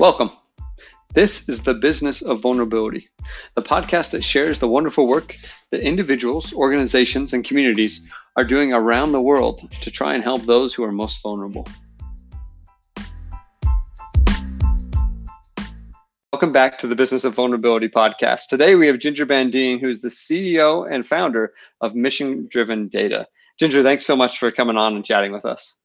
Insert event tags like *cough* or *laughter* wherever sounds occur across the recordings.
Welcome. This is the Business of Vulnerability, the podcast that shares the wonderful work that individuals, organizations, and communities are doing around the world to try and help those who are most vulnerable. Welcome back to the Business of Vulnerability podcast. Today we have Ginger Bandeen, who's the CEO and founder of Mission Driven Data. Ginger, thanks so much for coming on and chatting with us.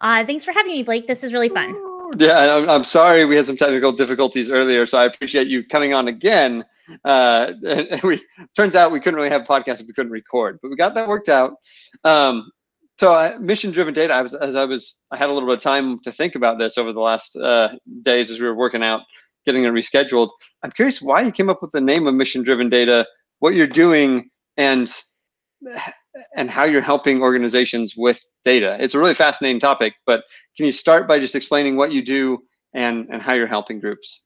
Uh, thanks for having me, Blake. This is really fun. Yeah, I'm, I'm sorry we had some technical difficulties earlier, so I appreciate you coming on again. Uh, *laughs* and we turns out we couldn't really have a podcast if we couldn't record, but we got that worked out. Um, so uh, mission-driven data. I was as I was I had a little bit of time to think about this over the last uh, days as we were working out getting it rescheduled. I'm curious why you came up with the name of mission-driven data, what you're doing, and and how you're helping organizations with data. It's a really fascinating topic, but can you start by just explaining what you do and, and how you're helping groups?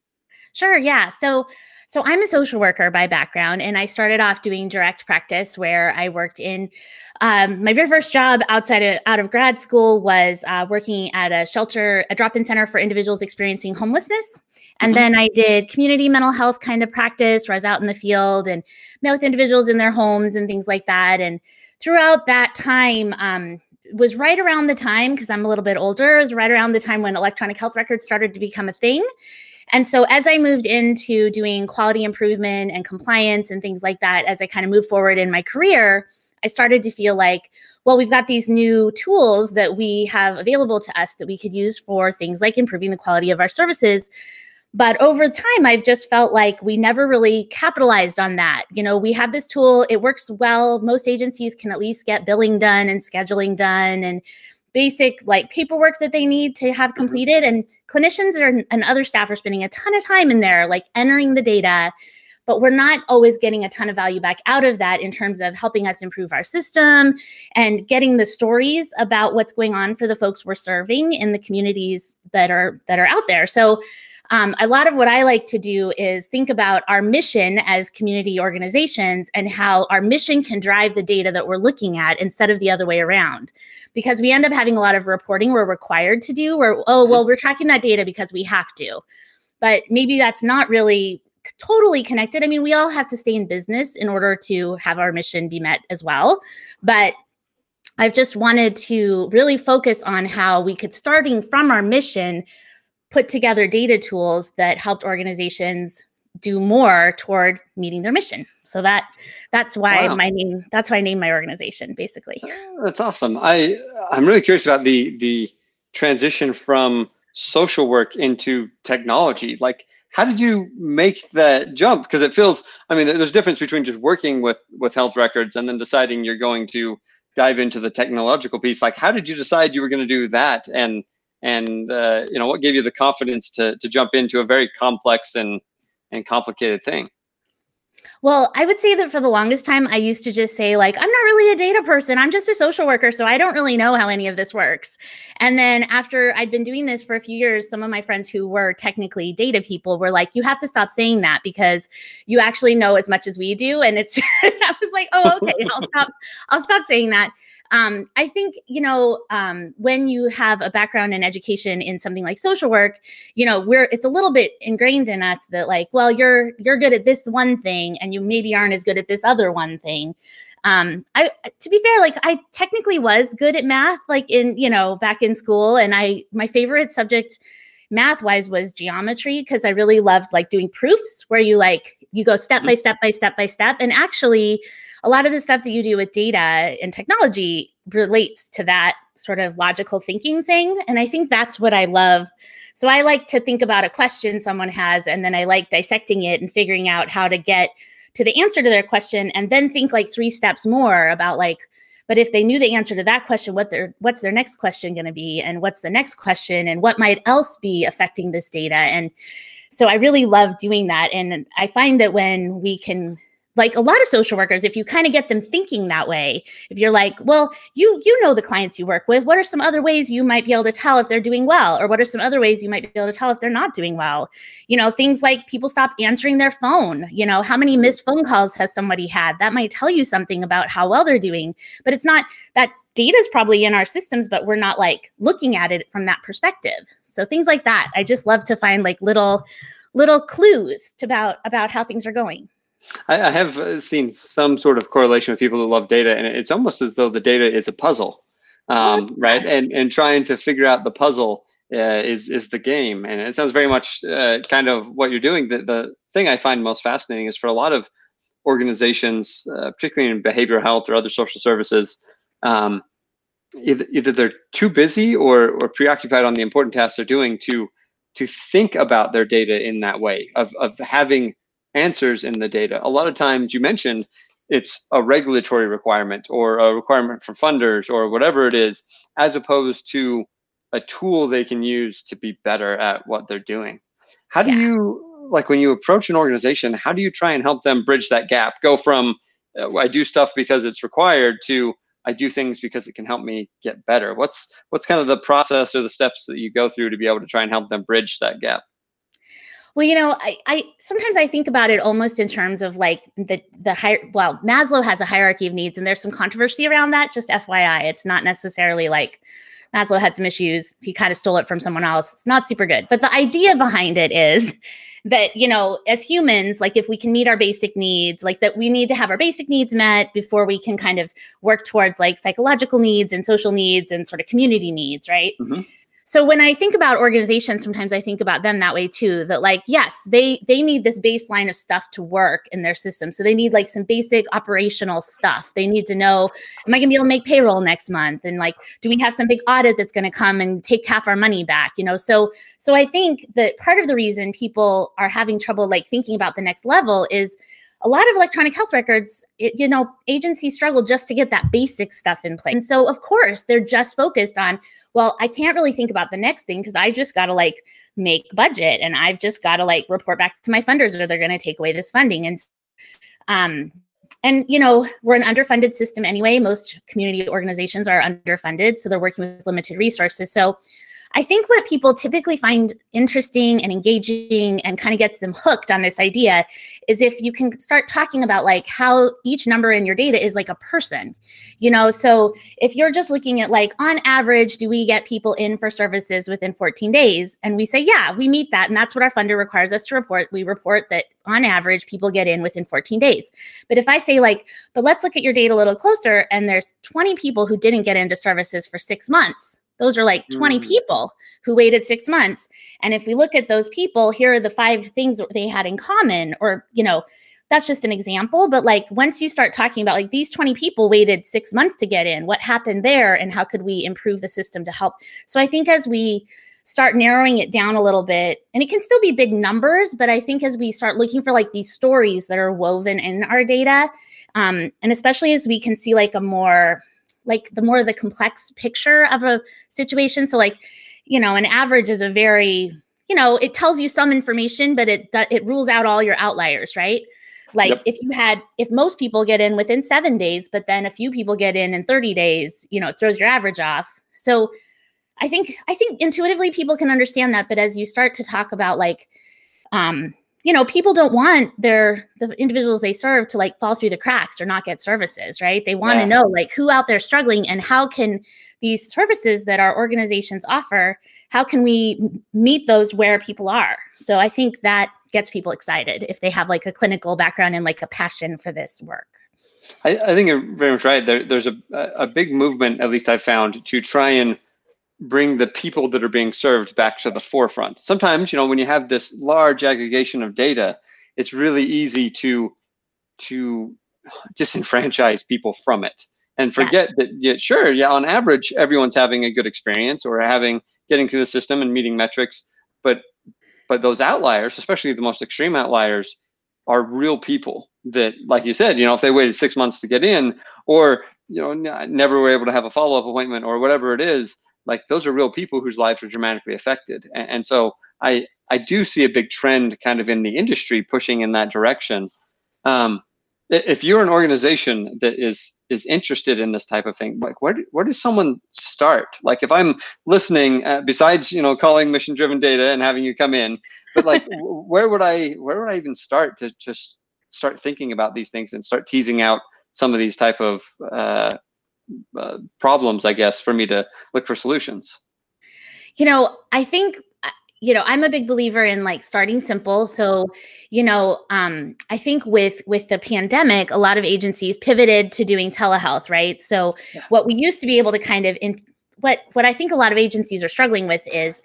Sure, yeah. So so I'm a social worker by background, and I started off doing direct practice where I worked in um, my very first job outside of out of grad school was uh, working at a shelter, a drop-in center for individuals experiencing homelessness. And mm-hmm. then I did community mental health kind of practice where I was out in the field and met with individuals in their homes and things like that. And throughout that time, um, was right around the time because I'm a little bit older. Was right around the time when electronic health records started to become a thing. And so as I moved into doing quality improvement and compliance and things like that, as I kind of moved forward in my career, I started to feel like, well, we've got these new tools that we have available to us that we could use for things like improving the quality of our services. But over time, I've just felt like we never really capitalized on that. You know, we have this tool, it works well. Most agencies can at least get billing done and scheduling done and basic like paperwork that they need to have mm-hmm. completed. And clinicians are, and other staff are spending a ton of time in there, like entering the data. But we're not always getting a ton of value back out of that in terms of helping us improve our system and getting the stories about what's going on for the folks we're serving in the communities that are that are out there. So um, a lot of what I like to do is think about our mission as community organizations and how our mission can drive the data that we're looking at instead of the other way around. Because we end up having a lot of reporting we're required to do, where, oh, well, we're tracking that data because we have to. But maybe that's not really totally connected. I mean, we all have to stay in business in order to have our mission be met as well. But I've just wanted to really focus on how we could, starting from our mission, put together data tools that helped organizations do more toward meeting their mission. So that that's why wow. my name that's why I named my organization basically. Oh, that's awesome. I I'm really curious about the the transition from social work into technology. Like how did you make that jump? Because it feels I mean there's a difference between just working with with health records and then deciding you're going to dive into the technological piece. Like how did you decide you were going to do that and and uh, you know what gave you the confidence to to jump into a very complex and and complicated thing well, I would say that for the longest time, I used to just say, like, I'm not really a data person. I'm just a social worker. So I don't really know how any of this works. And then after I'd been doing this for a few years, some of my friends who were technically data people were like, you have to stop saying that because you actually know as much as we do. And it's, *laughs* I was like, oh, okay, I'll stop, I'll stop saying that um, I think, you know, um, when you have a background in education in something like social work, you know, we're it's a little bit ingrained in us that like, well, you're you're good at this one thing and you maybe aren't as good at this other one thing. Um, I to be fair, like I technically was good at math, like in, you know, back in school. And I my favorite subject math wise was geometry because I really loved like doing proofs where you like you go step by step by step by step. And actually, a lot of the stuff that you do with data and technology relates to that sort of logical thinking thing. And I think that's what I love. So I like to think about a question someone has, and then I like dissecting it and figuring out how to get to the answer to their question, and then think like three steps more about like, but if they knew the answer to that question, what their what's their next question going to be, and what's the next question, and what might else be affecting this data, and so I really love doing that. And I find that when we can like a lot of social workers if you kind of get them thinking that way if you're like well you you know the clients you work with what are some other ways you might be able to tell if they're doing well or what are some other ways you might be able to tell if they're not doing well you know things like people stop answering their phone you know how many mm-hmm. missed phone calls has somebody had that might tell you something about how well they're doing but it's not that data is probably in our systems, but we're not like looking at it from that perspective. So things like that. I just love to find like little little clues to about about how things are going. I, I have uh, seen some sort of correlation with people who love data, and it's almost as though the data is a puzzle, um, right? And and trying to figure out the puzzle uh, is is the game, and it sounds very much uh, kind of what you're doing. The the thing I find most fascinating is for a lot of organizations, uh, particularly in behavioral health or other social services, um, either, either they're too busy or or preoccupied on the important tasks they're doing to to think about their data in that way of of having answers in the data. A lot of times you mentioned it's a regulatory requirement or a requirement for funders or whatever it is, as opposed to a tool they can use to be better at what they're doing. How do yeah. you, like when you approach an organization, how do you try and help them bridge that gap? Go from uh, I do stuff because it's required to I do things because it can help me get better. What's what's kind of the process or the steps that you go through to be able to try and help them bridge that gap? Well, you know, I, I sometimes I think about it almost in terms of like the the higher. Well, Maslow has a hierarchy of needs, and there's some controversy around that. Just FYI, it's not necessarily like Maslow had some issues. He kind of stole it from someone else. It's not super good, but the idea behind it is that you know, as humans, like if we can meet our basic needs, like that we need to have our basic needs met before we can kind of work towards like psychological needs and social needs and sort of community needs, right? Mm-hmm so when i think about organizations sometimes i think about them that way too that like yes they they need this baseline of stuff to work in their system. So they need like some basic operational stuff. They need to know am i going to be able to make payroll next month? And like do we have some big audit that's going to come and take half our money back you know? So so i think that part of the reason people are having trouble like thinking about the next level is a lot of electronic health records, it, you know, agencies struggle just to get that basic stuff in place. And so, of course, they're just focused on, well, I can't really think about the next thing because I just got to like make budget and I've just got to like report back to my funders or they're going to take away this funding. And, um, and you know we're an underfunded system anyway most community organizations are underfunded so they're working with limited resources so I think what people typically find interesting and engaging and kind of gets them hooked on this idea is if you can start talking about like how each number in your data is like a person. You know, so if you're just looking at like on average, do we get people in for services within 14 days? And we say, yeah, we meet that. And that's what our funder requires us to report. We report that on average, people get in within 14 days. But if I say, like, but let's look at your data a little closer, and there's 20 people who didn't get into services for six months, those are like 20 mm. people who waited six months. And if we look at those people, here are the five things they had in common, or, you know, that's just an example. But like once you start talking about like these 20 people waited six months to get in, what happened there, and how could we improve the system to help? So I think as we start narrowing it down a little bit, and it can still be big numbers, but I think as we start looking for like these stories that are woven in our data, um, and especially as we can see like a more like the more the complex picture of a situation. So like, you know, an average is a very, you know, it tells you some information, but it it rules out all your outliers, right? Like yep. if you had if most people get in within 7 days, but then a few people get in in 30 days, you know, it throws your average off. So I think I think intuitively people can understand that, but as you start to talk about like um you know people don't want their the individuals they serve to like fall through the cracks or not get services right? They want to yeah. know like who out there struggling and how can these services that our organizations offer how can we meet those where people are? So i think that gets people excited if they have like a clinical background and like a passion for this work. I, I think you're very much right. There, there's a, a big movement at least i found to try and bring the people that are being served back to the forefront. Sometimes, you know, when you have this large aggregation of data, it's really easy to to disenfranchise people from it and forget yeah. that yeah, sure, yeah, on average everyone's having a good experience or having getting through the system and meeting metrics, but but those outliers, especially the most extreme outliers, are real people that, like you said, you know, if they waited six months to get in, or you know, never were able to have a follow up appointment, or whatever it is, like those are real people whose lives are dramatically affected. And, and, so i i do see a big trend kind of in the industry pushing in that direction. Um, if you're an organization that is is interested in this type of thing like where, where does someone start? Like if i'm listening uh, besides you know calling mission driven data and having you come in but like *laughs* where would i where would i even start to just start thinking about these things and start teasing out some of these type of uh, uh, problems, I guess, for me to look for solutions? You know, I think uh, you know i'm a big believer in like starting simple so you know um, i think with with the pandemic a lot of agencies pivoted to doing telehealth right so yeah. what we used to be able to kind of in what what i think a lot of agencies are struggling with is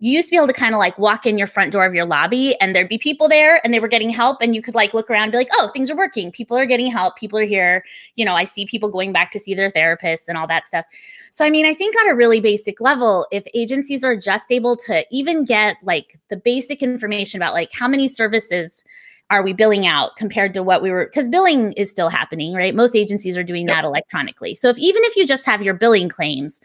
you used to be able to kind of like walk in your front door of your lobby and there'd be people there and they were getting help and you could like look around and be like oh things are working. People are getting help. People are here. You know i see people going back to see their therapists and all that stuff. So i mean i think on a really basic level if agencies are just able to even get like the basic information about like how many services are we billing out compared to what we were because billing is still happening right? Most agencies are doing yep. that electronically. So if even if you just have your billing claims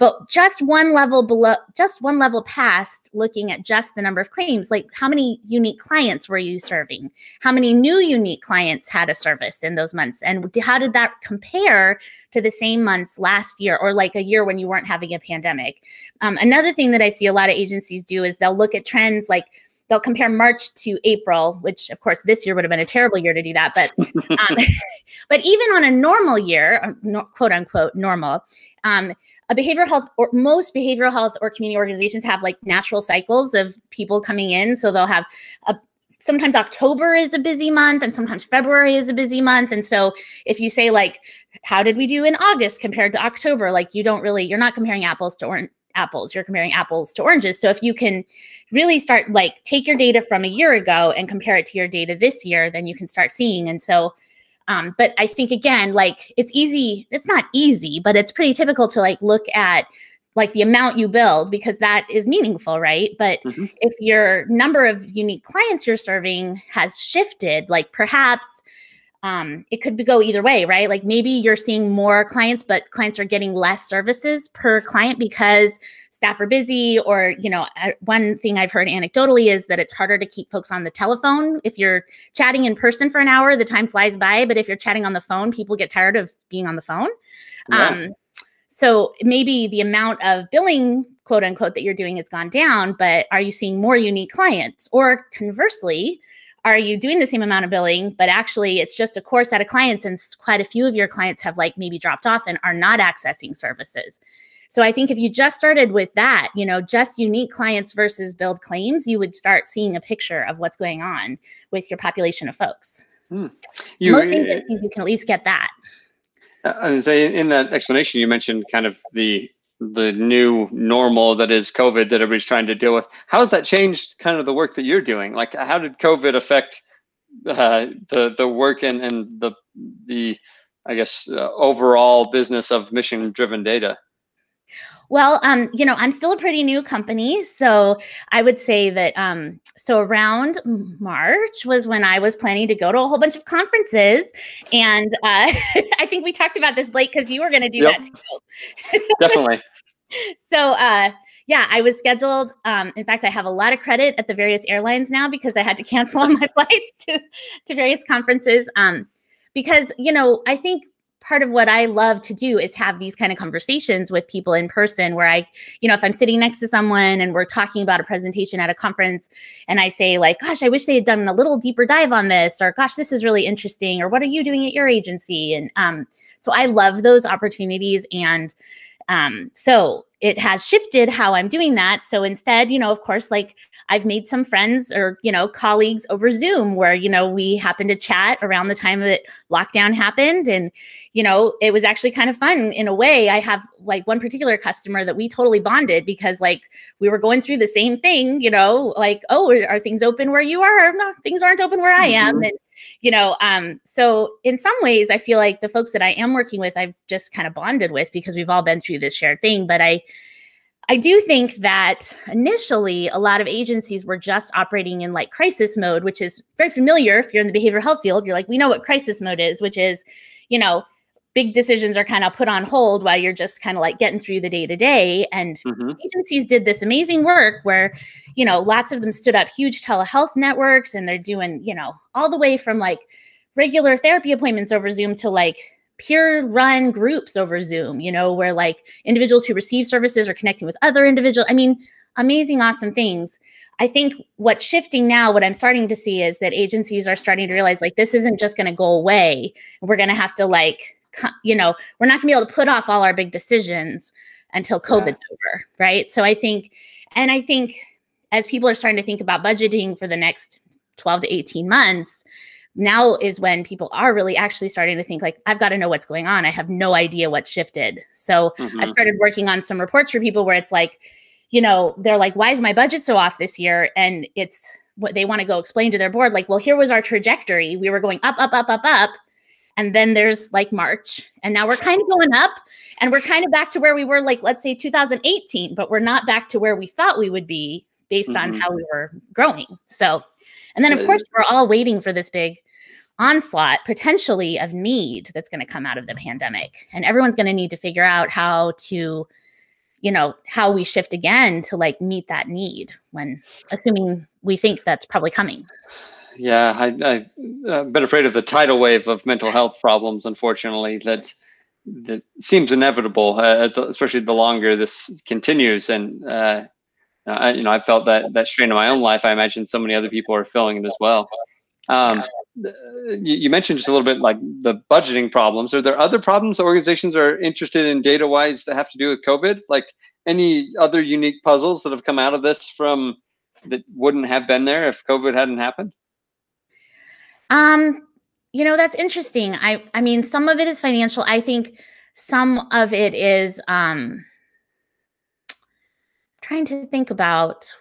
but just one level below just one level past looking at just the number of claims like how many unique clients were you serving how many new unique clients had a service in those months and how did that compare to the same months last year or like a year when you weren't having a pandemic um, another thing that i see a lot of agencies do is they'll look at trends like they'll compare March to April, which of course this year would have been a terrible year to do that. But *laughs* um, *laughs* but even on a normal year, no, quote unquote normal, um, a behavioral health or most behavioral health or community organizations have like natural cycles of people coming in. So they'll have a sometimes October is a busy month and sometimes February is a busy month. And so if you say like, how did we do in August compared to October? Like you don't really, you're not comparing apples to orange apples you're comparing apples to oranges so if you can really start like take your data from a year ago and compare it to your data this year then you can start seeing and so um, but I think again, like it's easy, it's not easy, but it's pretty typical to like look at like the amount you billed because that is meaningful, right? But mm-hmm. if your number of unique clients you're serving has shifted, like perhaps um, it could go either way, right? Like maybe you're seeing more clients, but clients are getting less services per client because staff are busy or you know one thing i've heard anecdotally is that it's harder to keep folks on the telephone if you're chatting in person for an hour the time flies by but if you're chatting on the phone people get tired of being on the phone yeah. um, so maybe the amount of billing quote unquote that you're doing has gone down but are you seeing more unique clients or conversely are you doing the same amount of billing but actually it's just a core set of clients and quite a few of your clients have like maybe dropped off and are not accessing services so I think if you just started with that, you know, just unique clients versus billed claims, you would start seeing a picture of what's going on with your population of folks. Hmm. You, Most agencies, you can at least get that. I say in that explanation, you mentioned kind of the the new normal that is COVID that everybody's trying to deal with. How has that changed kind of the work that you're doing? Like, how did COVID affect uh, the the work and and the the I guess uh, overall business of mission driven data? Well, um, you know, I'm still a pretty new company, so I would say that um, so around March was when I was planning to go to a whole bunch of conferences, and uh, *laughs* I think we talked about this, Blake, because you were going to do yep. that too. *laughs* Definitely. So, uh, yeah, I was scheduled. Um, in fact, I have a lot of credit at the various airlines now because I had to *laughs* cancel on my *laughs* flights to to various conferences. Um, because you know, I think part of what I love to do is have these kind of conversations with people in person where I, you know, if I'm sitting next to someone and we're talking about a presentation at a conference and I say like, gosh, I wish they had done a little deeper dive on this or gosh, this is really interesting or what are you doing at your agency? And um, so I love those opportunities and um, so it has shifted how I'm doing that. So instead, you know, of course, like I've made some friends or, you know, colleagues over Zoom where, you know, we happened to chat around the time that lockdown happened. And, you know, it was actually kind of fun in a way. I have like one particular customer that we totally bonded because like we were going through the same thing, you know, like, oh, are, are things open where you are? No, things aren't open where I am. Mm-hmm. And, you know, um, so in some ways, I feel like the folks that I am working with, I've just kind of bonded with because we've all been through this shared thing. But I, I do think that initially a lot of agencies were just operating in like crisis mode, which is very familiar if you're in the behavioral health field. You're like, we know what crisis mode is, which is, you know, big decisions are kind of put on hold while you're just kind of like getting through the day to day. And mm-hmm. agencies did this amazing work where, you know, lots of them stood up huge telehealth networks and they're doing, you know, all the way from like regular therapy appointments over Zoom to like peer run groups over Zoom, you know, where like individuals who receive services are connecting with other individuals. I mean, amazing, awesome things. I think what's shifting now, what I'm starting to see is that agencies are starting to realize like this isn't just going to go away. We're going to have to like you know, we're not going to be able to put off all our big decisions until COVID's yeah. over, right? So I think, and I think as people are starting to think about budgeting for the next 12 to 18 months, now is when people are really actually starting to think like i've got to know what's going on i have no idea what shifted so mm-hmm. i started working on some reports for people where it's like you know they're like why is my budget so off this year and it's what they want to go explain to their board like well here was our trajectory we were going up up up up up and then there's like March, and now we're kind of going up, and we're kind of back to where we were, like let's say 2018, but we're not back to where we thought we would be based mm-hmm. on how we were growing. So, and then of course we're all waiting for this big onslaught potentially of need that's going to come out of the pandemic, and everyone's going to need to figure out how to you know how we shift again to like meet that need when assuming we think that's probably coming yeah, I, have been afraid of the tidal wave of mental health problems. Unfortunately, that that seems inevitable, uh, especially the longer this continues. And uh, I, you know, I felt that that strain in my own life. I imagine so many other people are feeling it as well. Um, you, mentioned just a little bit like the budgeting problems. Are there other problems organizations are interested in data wise that have to do with COVID? Like any other unique puzzles that have come out of this from that wouldn't have been there if COVID hadn't happened? Um, you know, that's interesting. I I mean, some of it is financial. I think some of it is um trying to think about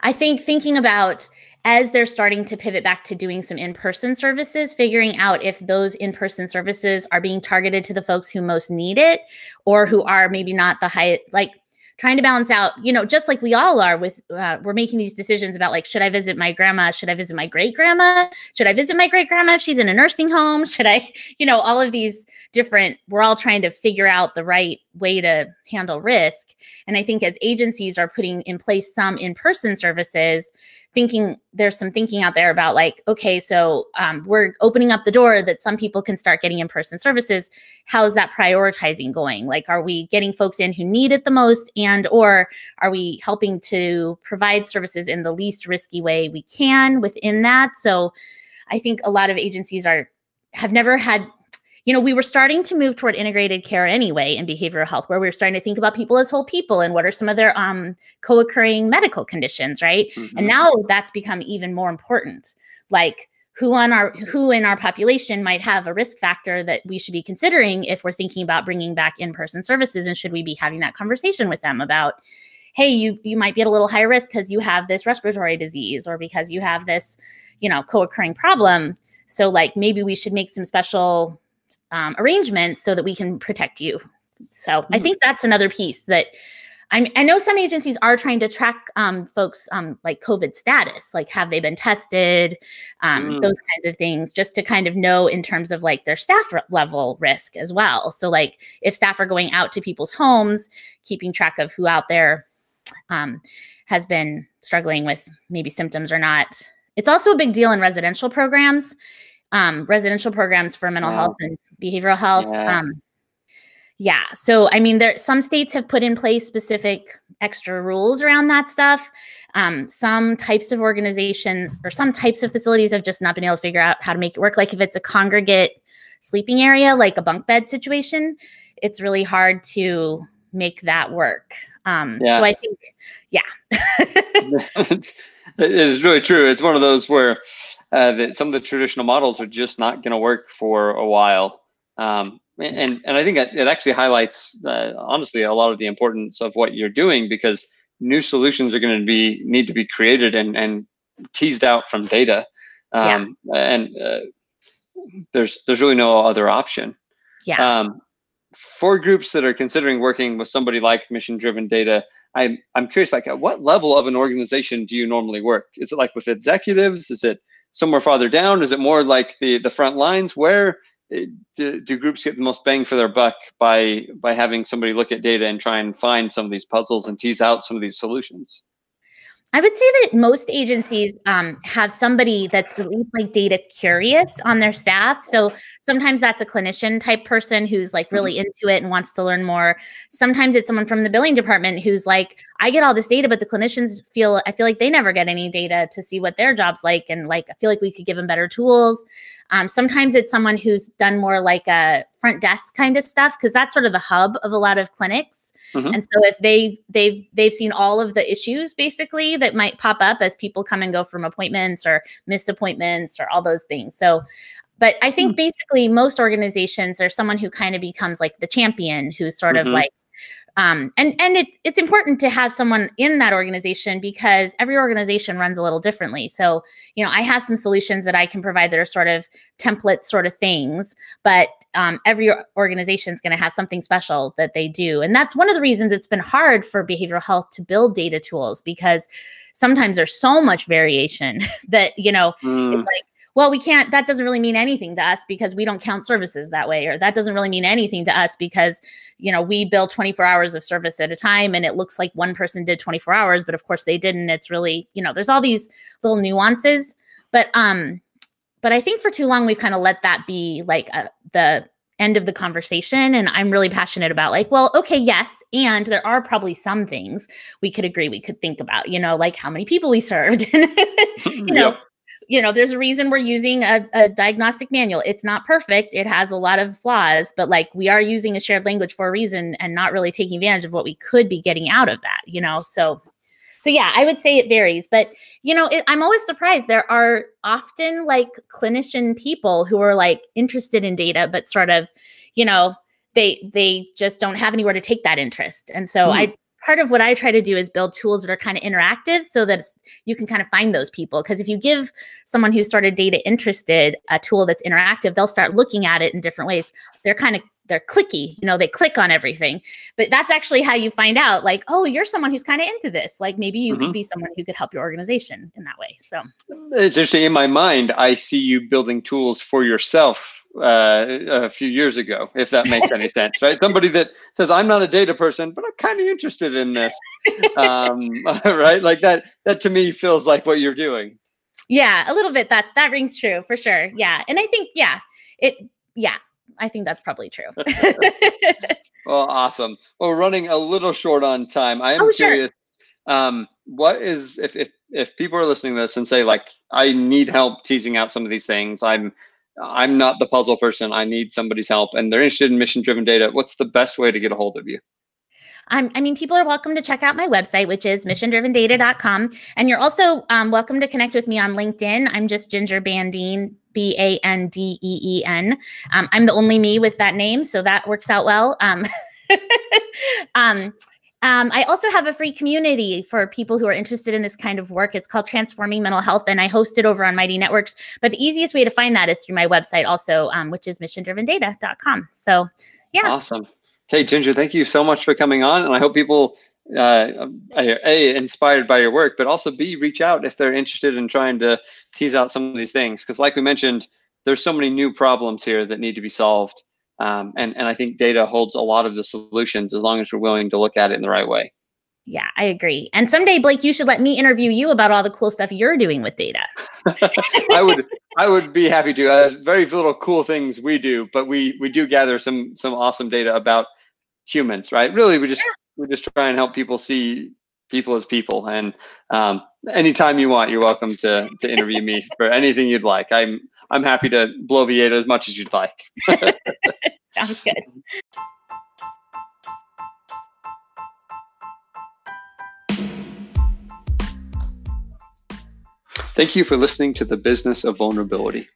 I think thinking about as they're starting to pivot back to doing some in-person services, figuring out if those in-person services are being targeted to the folks who most need it or who are maybe not the high like trying to balance out, you know, just like we all are with, uh, we're making these decisions about like, should I visit my grandma? Should I visit my great grandma? Should I visit my great grandma if she's in a nursing home? Should I, *laughs* you know, all of these different, we're all trying to figure out the right way to handle risk. And I think as agencies are putting in place some in person services, thinking there's some thinking out there about like okay so um, we're opening up the door that some people can start getting in-person services. How's that prioritizing going? Like are we getting folks in who need it the most and or are we helping to provide services in the least risky way we can within that? So i think a lot of agencies are have never had you know, we were starting to move toward integrated care anyway in behavioral health, where we were starting to think about people as whole people and what are some of their um, co occurring medical conditions, right? Mm-hmm. And now that's become even more important. Like, who on our who in our population might have a risk factor that we should be considering if we're thinking about bringing back in-person services and should we be having that conversation with them about hey you you might be at a little higher risk because you have this respiratory disease or because you have this you know co-occurring problem so like maybe we should make some special um, arrangements so that we can protect you. So mm-hmm. I think that's another piece that I'm, i know some agencies are trying to track um, folks um, like COVID status, like have they been tested, um, mm-hmm. those kinds of things, just to kind of know in terms of like their staff level risk as well. So like if staff are going out to people's homes, keeping track of who out there um, has been struggling with maybe symptoms or not. It's also a big deal in residential programs um, residential programs for mental health and behavioral health. Yeah. Um, yeah. So, I mean, there some states have put in place specific extra rules around that stuff. Um, some types of organizations or some types of facilities have just not been able to figure out how to make it work. Like if it's a congregate sleeping area, like a bunk bed situation, it's really hard to make that work. Um, yeah. So I think, yeah. *laughs* *laughs* it is really true. It's one of those where uh, that some of the traditional models are just not going to work for a while. Um, and and I think it actually highlights uh, honestly a lot of the importance of what you're doing because new solutions are going to be need to be created and and teased out from data. Um, yeah. And uh, there's there's really no other option. Yeah. Um, for groups that are considering working with somebody like mission driven data, I'm I'm curious, like at what level of an organization do you normally work? Is it like with executives? Is it somewhere farther down? Is it more like the the front lines? Where eh, do, do groups get the most bang for their buck by by having somebody look at data and try and find some of these puzzles and tease out some of these solutions? I would say that most agencies um, have somebody that's at least like data curious on their staff. So sometimes that's a clinician type person who's like really mm-hmm. into it and wants to learn more. Sometimes it's someone from the billing department who's like, I get all this data, but the clinicians feel, I feel like they never get any data to see what their job's like. And like, I feel like we could give them better tools. Um, sometimes it's someone who's done more like a front desk kind of stuff because that's sort of the hub of a lot of clinics. Mm-hmm. And so if they they've they've seen all of the issues basically that might pop up as people come and go from appointments or missed appointments or all those things. So but I think mm-hmm. basically most organizations there's someone who kind of becomes like the champion who's sort mm-hmm. of like um, and and it, it's important to have someone in that organization because every organization runs a little differently so you know i have some solutions that i can provide that are sort of template sort of things but um, every organization is going to have something special that they do and that's one of the reasons it's been hard for behavioral health to build data tools because sometimes there's so much variation *laughs* that you know mm. it's like well, we can't, that doesn't really mean anything to us because we don't count services that way. Or that doesn't really mean anything to us because, you know, we bill 24 hours of service at a time and it looks like one person did 24 hours, but of course they didn't. It's really, you know, there's all these little nuances. But, um, but I think for too long we've kind of let that be like a, uh, the end of the conversation and i'm really passionate about like well okay yes and there are probably some things we could agree we could think about you know like how many people we served *laughs* you know yep you know, there's a reason we're using a, a, diagnostic manual. It's not perfect. It has a lot of flaws, but like we are using a shared language for a reason and not really taking advantage of what we could be getting out of that, you know? So, so yeah, I would say it varies, but you know, it, I'm always surprised. There are often like clinician people who are like interested in data, but sort of, you know, they they just don't have anywhere to take that interest. And so mm. I part of what I try to do is build tools that are kind of interactive so that you can kind of find those people. Because if you give someone who's sort of data interested a tool that's interactive, they'll start looking at it in different ways. They're kind of they're clicky, you know, they click on everything. But that's actually how you find out, like, oh, you're someone who's kind of into this. Like maybe you mm-hmm. could be someone who could help your organization in that way. So it's interesting. In my mind, I see you building tools for yourself uh, a few years ago, if that makes any *laughs* sense, right? Somebody that says, I'm not a data person, but I'm kind of interested in this. *laughs* Um, *laughs* right? Like that, that to me feels like what you're doing. Yeah, a little bit. That, that rings true for sure. Yeah. And I think, yeah, it, yeah, I think that's probably true. well, awesome. Well, we're running a little short on time. I am oh, curious, sure. um, what is, if, if, if people are listening to this and say like, I need help teasing out some of these things, I'm, I'm not the puzzle person. I need somebody's help, and they're interested in mission driven data. What's the best way to get a hold of you? Um, I mean, people are welcome to check out my website, which is missiondrivendata.com. And you're also um, welcome to connect with me on LinkedIn. I'm just Ginger Bandeen, B A N D E E N. Um, I'm the only me with that name, so that works out well. Um, *laughs* um, I also have a free community for people who are interested in this kind of work. It's called Transforming Mental Health, and I host it over on Mighty Networks. But the easiest way to find that is through my website, also, um, which is missiondrivendata.com. So, yeah. Awesome. Hey, Ginger, thank you so much for coming on. And I hope people, uh, A, inspired by your work, but also B, reach out if they're interested in trying to tease out some of these things. Because, like we mentioned, there's so many new problems here that need to be solved. Um, and, and I think data holds a lot of the solutions as long as we're willing to look at it in the right way. Yeah, I agree. And someday, Blake, you should let me interview you about all the cool stuff you're doing with data. *laughs* I would, I would be happy to. Uh, very little cool things we do, but we we do gather some some awesome data about humans, right? Really, we just we just try and help people see people as people. And um, anytime you want, you're welcome to to interview me for anything you'd like. I'm I'm happy to bloviate as much as you'd like. *laughs* *laughs* Sounds good. Thank you for listening to The Business of Vulnerability.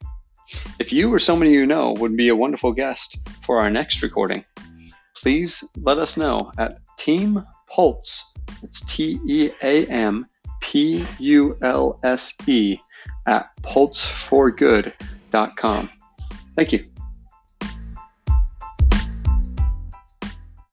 If you or someone you know would be a wonderful guest for our next recording, please let us know at Team Pulse. It's T E A M P U L S E at pulseforgood.com. Thank you.